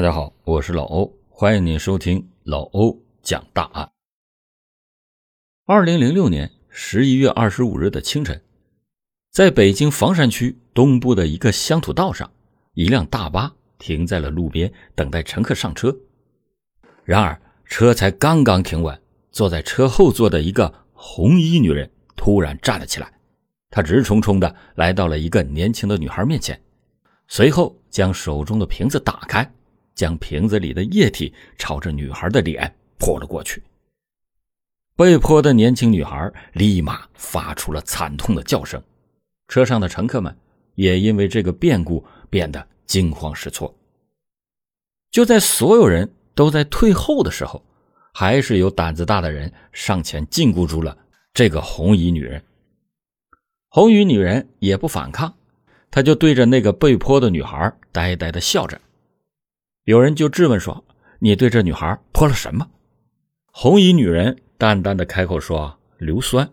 大家好，我是老欧，欢迎您收听老欧讲大案。二零零六年十一月二十五日的清晨，在北京房山区东部的一个乡土道上，一辆大巴停在了路边，等待乘客上车。然而，车才刚刚停稳，坐在车后座的一个红衣女人突然站了起来，她直冲冲的来到了一个年轻的女孩面前，随后将手中的瓶子打开。将瓶子里的液体朝着女孩的脸泼了过去。被泼的年轻女孩立马发出了惨痛的叫声，车上的乘客们也因为这个变故变得惊慌失措。就在所有人都在退后的时候，还是有胆子大的人上前禁锢住了这个红衣女人。红衣女人也不反抗，她就对着那个被泼的女孩呆呆的笑着。有人就质问说：“你对这女孩泼了什么？”红衣女人淡淡的开口说：“硫酸。”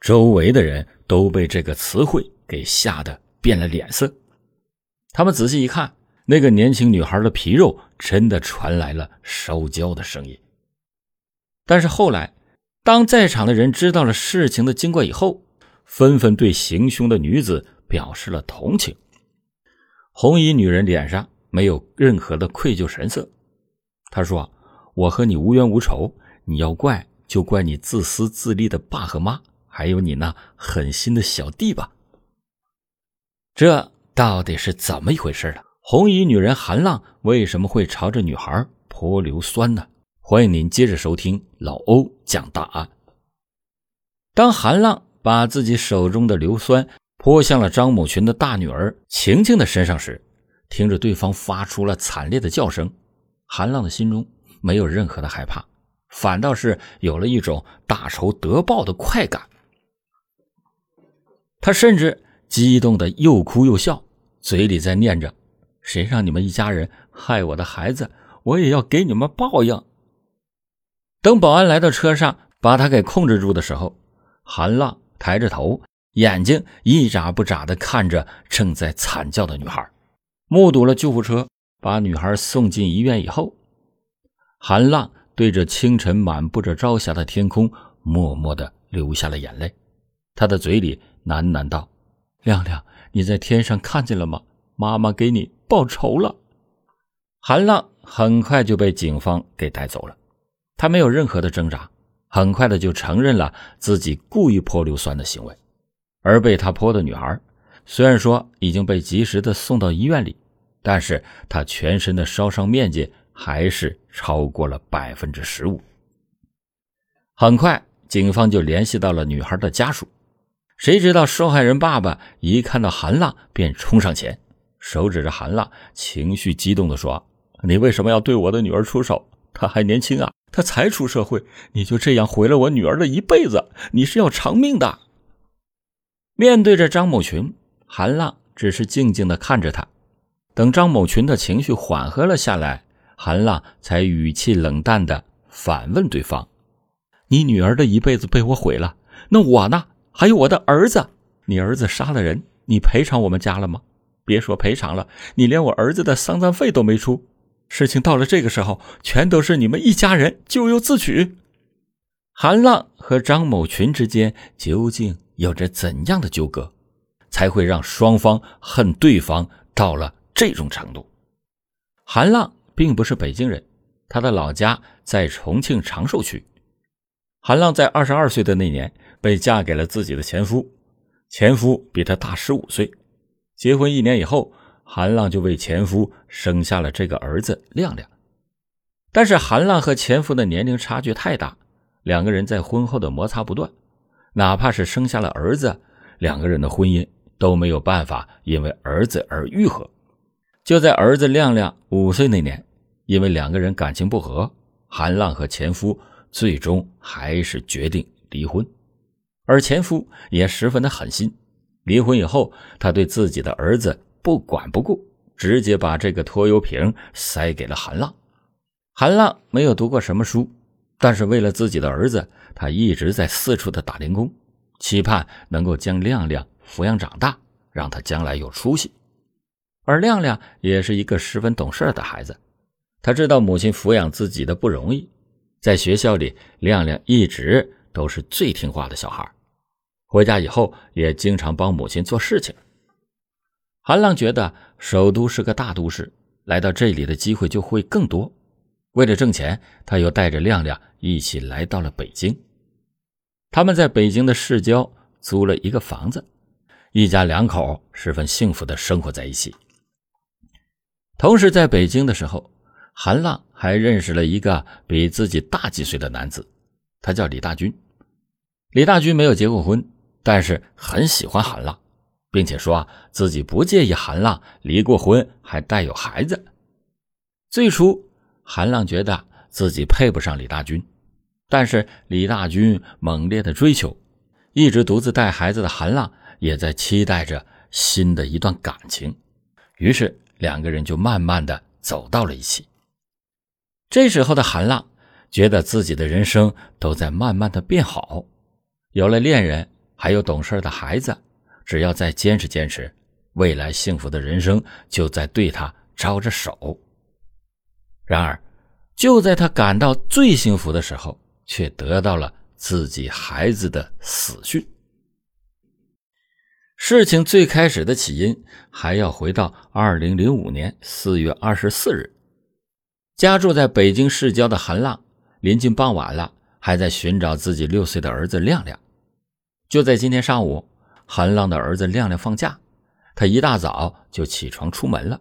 周围的人都被这个词汇给吓得变了脸色。他们仔细一看，那个年轻女孩的皮肉真的传来了烧焦的声音。但是后来，当在场的人知道了事情的经过以后，纷纷对行凶的女子表示了同情。红衣女人脸上。没有任何的愧疚神色，他说：“我和你无冤无仇，你要怪就怪你自私自利的爸和妈，还有你那狠心的小弟吧。”这到底是怎么一回事呢？红衣女人韩浪为什么会朝着女孩泼硫酸呢？欢迎您接着收听老欧讲大案。当韩浪把自己手中的硫酸泼向了张某群的大女儿晴晴的身上时，听着对方发出了惨烈的叫声，韩浪的心中没有任何的害怕，反倒是有了一种大仇得报的快感。他甚至激动的又哭又笑，嘴里在念着：“谁让你们一家人害我的孩子，我也要给你们报应。”等保安来到车上，把他给控制住的时候，韩浪抬着头，眼睛一眨不眨的看着正在惨叫的女孩。目睹了救护车把女孩送进医院以后，韩浪对着清晨满布着朝霞的天空，默默的流下了眼泪。他的嘴里喃喃道：“亮亮，你在天上看见了吗？妈妈给你报仇了。”韩浪很快就被警方给带走了。他没有任何的挣扎，很快的就承认了自己故意泼硫酸的行为，而被他泼的女孩。虽然说已经被及时的送到医院里，但是他全身的烧伤面积还是超过了百分之十五。很快，警方就联系到了女孩的家属。谁知道受害人爸爸一看到韩浪便冲上前，手指着韩浪，情绪激动地说：“你为什么要对我的女儿出手？她还年轻啊，她才出社会，你就这样毁了我女儿的一辈子，你是要偿命的。”面对着张某群。韩浪只是静静的看着他，等张某群的情绪缓和了下来，韩浪才语气冷淡的反问对方：“你女儿的一辈子被我毁了，那我呢？还有我的儿子？你儿子杀了人，你赔偿我们家了吗？别说赔偿了，你连我儿子的丧葬费都没出。事情到了这个时候，全都是你们一家人咎由自取。”韩浪和张某群之间究竟有着怎样的纠葛？才会让双方恨对方到了这种程度。韩浪并不是北京人，他的老家在重庆长寿区。韩浪在二十二岁的那年被嫁给了自己的前夫，前夫比他大十五岁。结婚一年以后，韩浪就为前夫生下了这个儿子亮亮。但是韩浪和前夫的年龄差距太大，两个人在婚后的摩擦不断，哪怕是生下了儿子，两个人的婚姻。都没有办法因为儿子而愈合。就在儿子亮亮五岁那年，因为两个人感情不和，韩浪和前夫最终还是决定离婚。而前夫也十分的狠心，离婚以后，他对自己的儿子不管不顾，直接把这个拖油瓶塞给了韩浪。韩浪没有读过什么书，但是为了自己的儿子，他一直在四处的打零工，期盼能够将亮亮。抚养长大，让他将来有出息。而亮亮也是一个十分懂事的孩子，他知道母亲抚养自己的不容易，在学校里，亮亮一直都是最听话的小孩，回家以后也经常帮母亲做事情。韩浪觉得首都是个大都市，来到这里的机会就会更多。为了挣钱，他又带着亮亮一起来到了北京。他们在北京的市郊租了一个房子，一家两口十分幸福的生活在一起。同时，在北京的时候，韩浪还认识了一个比自己大几岁的男子，他叫李大军。李大军没有结过婚，但是很喜欢韩浪，并且说自己不介意韩浪离过婚还带有孩子。最初，韩浪觉得自己配不上李大军，但是李大军猛烈的追求，一直独自带孩子的韩浪也在期待着新的一段感情，于是。两个人就慢慢的走到了一起。这时候的韩浪觉得自己的人生都在慢慢的变好，有了恋人，还有懂事的孩子，只要再坚持坚持，未来幸福的人生就在对他招着手。然而，就在他感到最幸福的时候，却得到了自己孩子的死讯。事情最开始的起因还要回到二零零五年四月二十四日，家住在北京市郊的韩浪，临近傍晚了，还在寻找自己六岁的儿子亮亮。就在今天上午，韩浪的儿子亮亮放假，他一大早就起床出门了，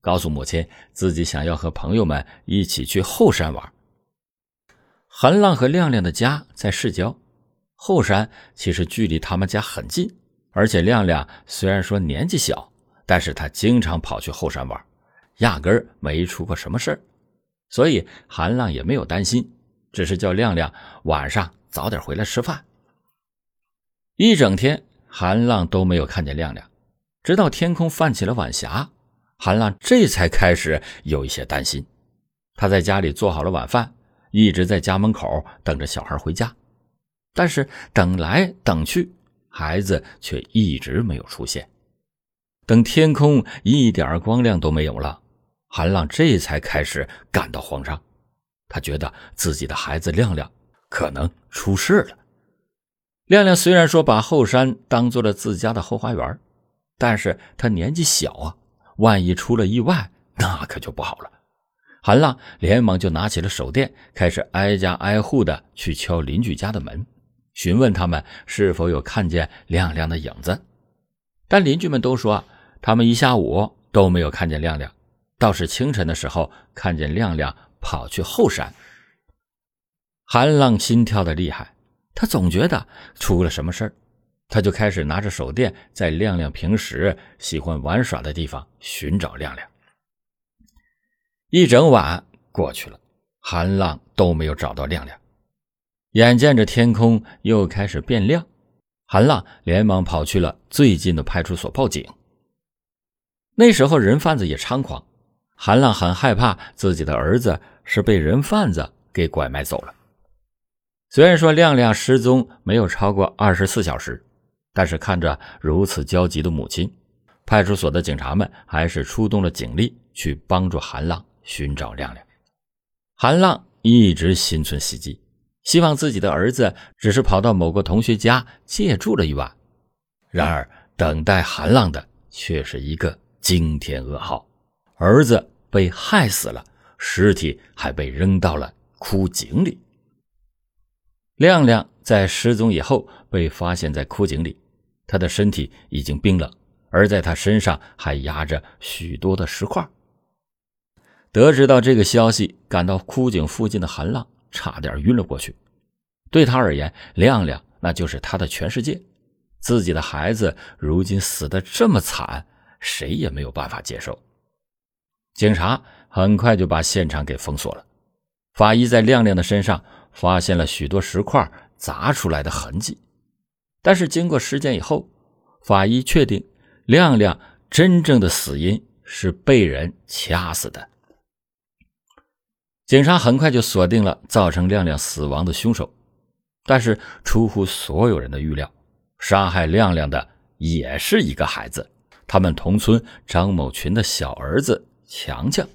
告诉母亲自己想要和朋友们一起去后山玩。韩浪和亮亮的家在市郊，后山其实距离他们家很近。而且亮亮虽然说年纪小，但是他经常跑去后山玩，压根儿没出过什么事儿，所以韩浪也没有担心，只是叫亮亮晚上早点回来吃饭。一整天，韩浪都没有看见亮亮，直到天空泛起了晚霞，韩浪这才开始有一些担心。他在家里做好了晚饭，一直在家门口等着小孩回家，但是等来等去。孩子却一直没有出现。等天空一点光亮都没有了，韩浪这才开始感到慌张。他觉得自己的孩子亮亮可能出事了。亮亮虽然说把后山当做了自家的后花园，但是他年纪小啊，万一出了意外，那可就不好了。韩浪连忙就拿起了手电，开始挨家挨户的去敲邻居家的门。询问他们是否有看见亮亮的影子，但邻居们都说他们一下午都没有看见亮亮，倒是清晨的时候看见亮亮跑去后山。韩浪心跳的厉害，他总觉得出了什么事儿，他就开始拿着手电在亮亮平时喜欢玩耍的地方寻找亮亮。一整晚过去了，韩浪都没有找到亮亮。眼见着天空又开始变亮，韩浪连忙跑去了最近的派出所报警。那时候人贩子也猖狂，韩浪很害怕自己的儿子是被人贩子给拐卖走了。虽然说亮亮失踪没有超过二十四小时，但是看着如此焦急的母亲，派出所的警察们还是出动了警力去帮助韩浪寻找亮亮。韩浪一直心存希冀。希望自己的儿子只是跑到某个同学家借住了一晚，然而等待韩浪的却是一个惊天噩耗：儿子被害死了，尸体还被扔到了枯井里。亮亮在失踪以后被发现在枯井里，他的身体已经冰冷，而在他身上还压着许多的石块。得知到这个消息，赶到枯井附近的韩浪。差点晕了过去。对他而言，亮亮那就是他的全世界。自己的孩子如今死的这么惨，谁也没有办法接受。警察很快就把现场给封锁了。法医在亮亮的身上发现了许多石块砸出来的痕迹，但是经过尸检以后，法医确定亮亮真正的死因是被人掐死的。警察很快就锁定了造成亮亮死亡的凶手，但是出乎所有人的预料，杀害亮亮的也是一个孩子，他们同村张某群的小儿子强强。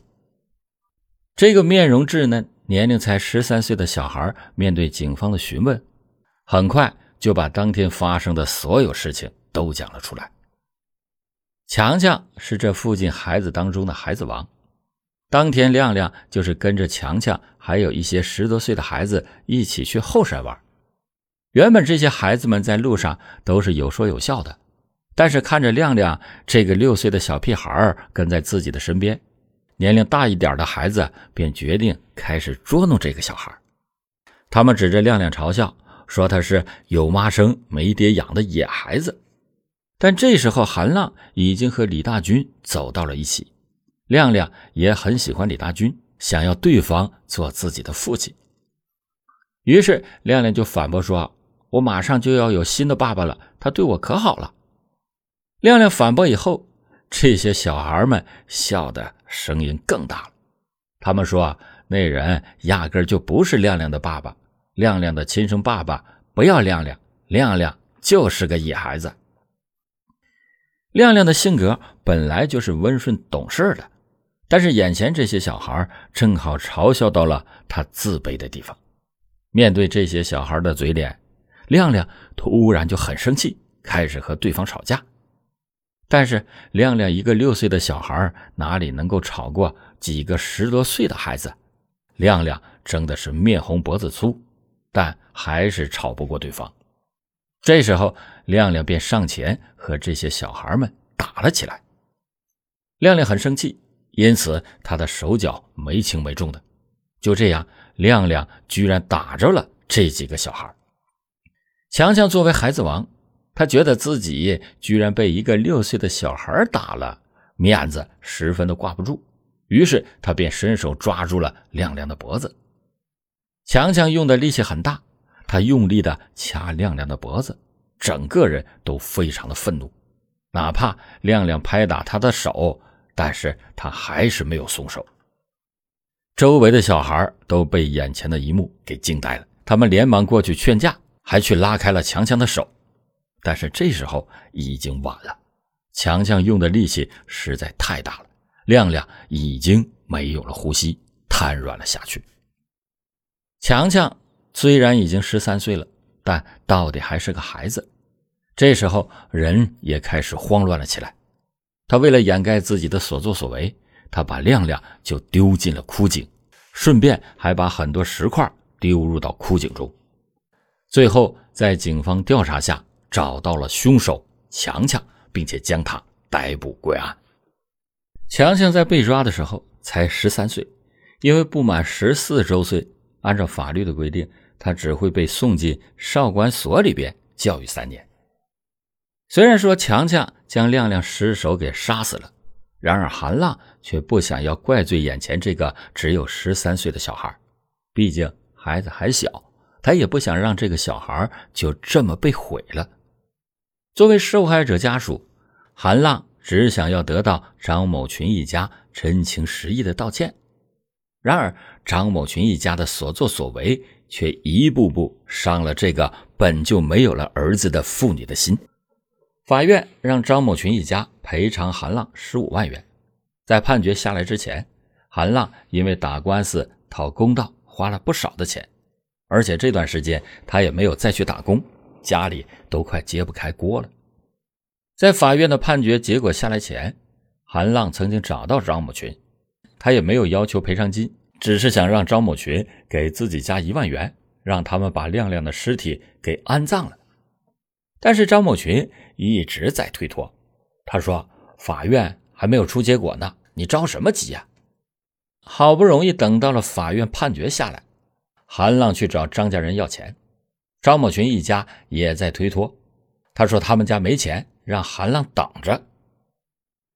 这个面容稚嫩、年龄才十三岁的小孩，面对警方的询问，很快就把当天发生的所有事情都讲了出来。强强是这附近孩子当中的孩子王，当天亮亮就是跟着强强还有一些十多岁的孩子一起去后山玩。原本这些孩子们在路上都是有说有笑的，但是看着亮亮这个六岁的小屁孩跟在自己的身边。年龄大一点的孩子便决定开始捉弄这个小孩，他们指着亮亮嘲笑，说他是有妈生没爹养的野孩子。但这时候韩浪已经和李大军走到了一起，亮亮也很喜欢李大军，想要对方做自己的父亲。于是亮亮就反驳说：“我马上就要有新的爸爸了，他对我可好了。”亮亮反驳以后。这些小孩们笑的声音更大了。他们说：“那人压根就不是亮亮的爸爸，亮亮的亲生爸爸不要亮亮，亮亮就是个野孩子。”亮亮的性格本来就是温顺懂事的，但是眼前这些小孩正好嘲笑到了他自卑的地方。面对这些小孩的嘴脸，亮亮突然就很生气，开始和对方吵架。但是亮亮一个六岁的小孩哪里能够吵过几个十多岁的孩子？亮亮争的是面红脖子粗，但还是吵不过对方。这时候，亮亮便上前和这些小孩们打了起来。亮亮很生气，因此他的手脚没轻没重的。就这样，亮亮居然打着了这几个小孩。强强作为孩子王。他觉得自己居然被一个六岁的小孩打了，面子十分的挂不住。于是他便伸手抓住了亮亮的脖子。强强用的力气很大，他用力的掐亮亮的脖子，整个人都非常的愤怒。哪怕亮亮拍打他的手，但是他还是没有松手。周围的小孩都被眼前的一幕给惊呆了，他们连忙过去劝架，还去拉开了强强的手。但是这时候已经晚了，强强用的力气实在太大了，亮亮已经没有了呼吸，瘫软了下去。强强虽然已经十三岁了，但到底还是个孩子。这时候人也开始慌乱了起来。他为了掩盖自己的所作所为，他把亮亮就丢进了枯井，顺便还把很多石块丢入到枯井中。最后在警方调查下。找到了凶手强强，并且将他逮捕归案。强强在被抓的时候才十三岁，因为不满十四周岁，按照法律的规定，他只会被送进少管所里边教育三年。虽然说强强将亮亮失手给杀死了，然而韩浪却不想要怪罪眼前这个只有十三岁的小孩，毕竟孩子还小，他也不想让这个小孩就这么被毁了。作为受害者家属，韩浪只想要得到张某群一家真情实意的道歉。然而，张某群一家的所作所为却一步步伤了这个本就没有了儿子的妇女的心。法院让张某群一家赔偿韩浪十五万元。在判决下来之前，韩浪因为打官司讨公道花了不少的钱，而且这段时间他也没有再去打工。家里都快揭不开锅了。在法院的判决结果下来前，韩浪曾经找到张某群，他也没有要求赔偿金，只是想让张某群给自己家一万元，让他们把亮亮的尸体给安葬了。但是张某群一直在推脱，他说：“法院还没有出结果呢，你着什么急呀？”好不容易等到了法院判决下来，韩浪去找张家人要钱。张某群一家也在推脱，他说他们家没钱，让韩浪等着。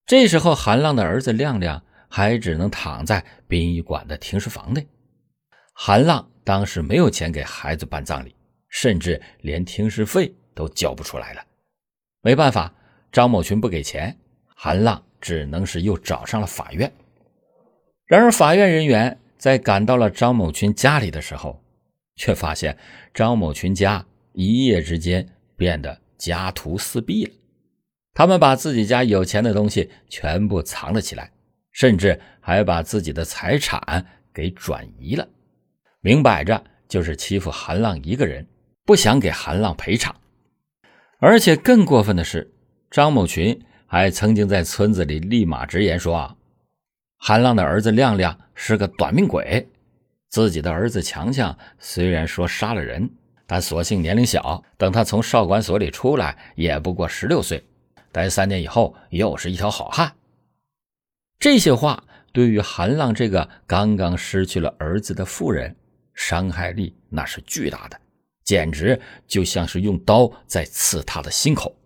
这时候，韩浪的儿子亮亮还只能躺在殡仪馆的停尸房内。韩浪当时没有钱给孩子办葬礼，甚至连停尸费都交不出来了。没办法，张某群不给钱，韩浪只能是又找上了法院。然而，法院人员在赶到了张某群家里的时候，却发现张某群家一夜之间变得家徒四壁了。他们把自己家有钱的东西全部藏了起来，甚至还把自己的财产给转移了，明摆着就是欺负韩浪一个人，不想给韩浪赔偿。而且更过分的是，张某群还曾经在村子里立马直言说：“啊，韩浪的儿子亮亮是个短命鬼，自己的儿子强强虽然说杀了人。”但所幸年龄小，等他从少管所里出来，也不过十六岁，待三年以后又是一条好汉。这些话对于韩浪这个刚刚失去了儿子的妇人，伤害力那是巨大的，简直就像是用刀在刺他的心口。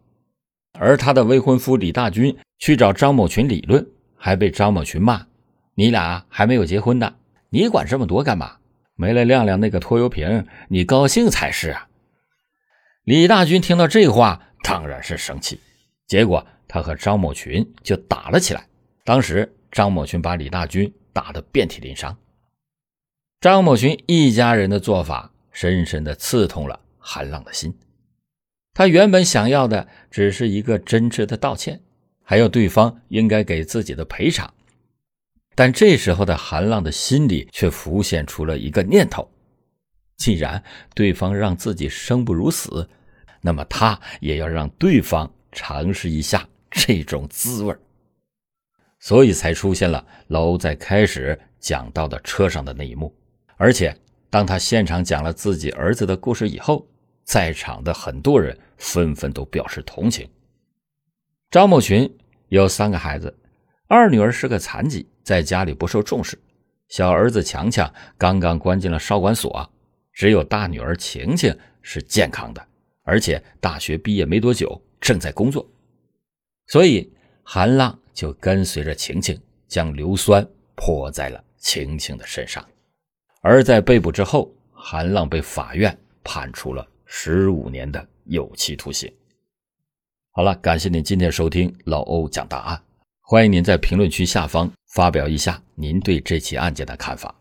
而他的未婚夫李大军去找张某群理论，还被张某群骂：“你俩还没有结婚呢，你管这么多干嘛？”没了亮亮那个拖油瓶，你高兴才是啊！李大军听到这话，当然是生气。结果他和张某群就打了起来。当时张某群把李大军打得遍体鳞伤。张某群一家人的做法，深深的刺痛了韩浪的心。他原本想要的只是一个真挚的道歉，还有对方应该给自己的赔偿。但这时候的韩浪的心里却浮现出了一个念头：既然对方让自己生不如死，那么他也要让对方尝试一下这种滋味所以才出现了楼在开始讲到的车上的那一幕。而且，当他现场讲了自己儿子的故事以后，在场的很多人纷纷都表示同情。张某群有三个孩子，二女儿是个残疾。在家里不受重视，小儿子强强刚刚关进了少管所，只有大女儿晴晴是健康的，而且大学毕业没多久，正在工作。所以韩浪就跟随着晴晴，将硫酸泼在了晴晴的身上。而在被捕之后，韩浪被法院判处了十五年的有期徒刑。好了，感谢您今天收听老欧讲大案，欢迎您在评论区下方。发表一下您对这起案件的看法。